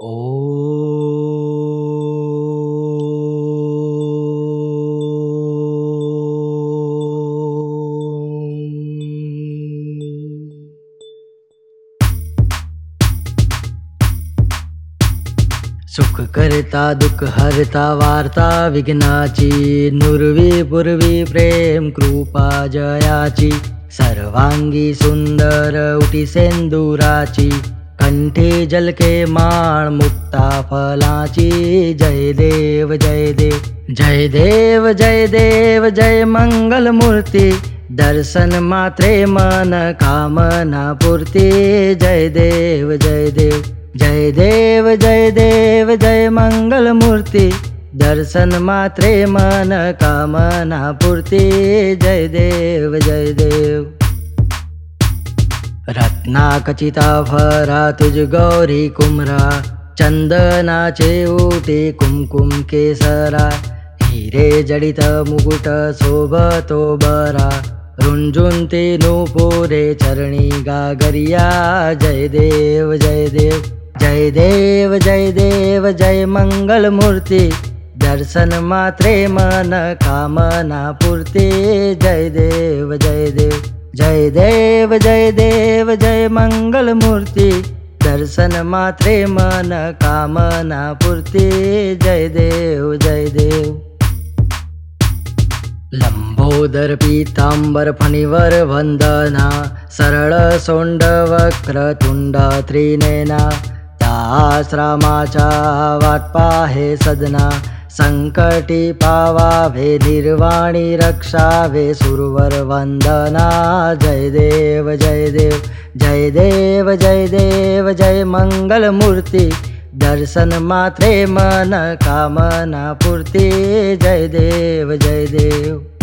सुख करता, दुःख हरता, वार्ता, विघ्नाची, नुरवी, पूर्वी, प्रेम, कृपा, जयाची, सर्वांगी सुंदर उटी सेंदुराची। कंठी जलके माळ मुक्ता फलाची। जय देव जय देव जय देव जय देव जय मंगल मूर्ती। दर्शन मात्रे मन कामना पूर्ती। जय देव जय देव जय देव जय देव जय मंगल मूर्ती। दर्शन मात्रे मन कामना पूर्ती। जय देव जय देव रत्नाकचिता भरा तुझ गौरी कुमरा चंदनाचे उटे कुमकुम केसरा हिरे जडित मुकुट शोभतो बरा रुंजुंते नुपुरे चरणी गागरिया जय देव जय देव जय देव जय देव जय मंगल दर्शन मात्रे मन कामना पूर्ती। जय देव जय देव जय देव जय देव जय मंगल मूर्ती। दर्शन मात्रे मन कामना पूर्ती। जय देव जय देव। वक्र तुंड त्रिनेना। आश्रमाचा वाटपा हे सदना संकटी पावावे निर्वाणी रक्षावे सुरवर वंदना जय देव जय देव जय देव जय देव जय मंगल मूर्ती दर्शन मात्रे मन कामना पूर्ती। जय देव जय देव